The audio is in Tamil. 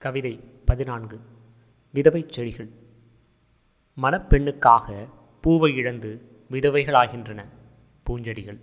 கவிதை பதினான்கு. விதவை செடிகள். மணப்பெண்ணுக்காக பூவை இழந்து விதவைகளாகின்றன பூஞ்செடிகள்.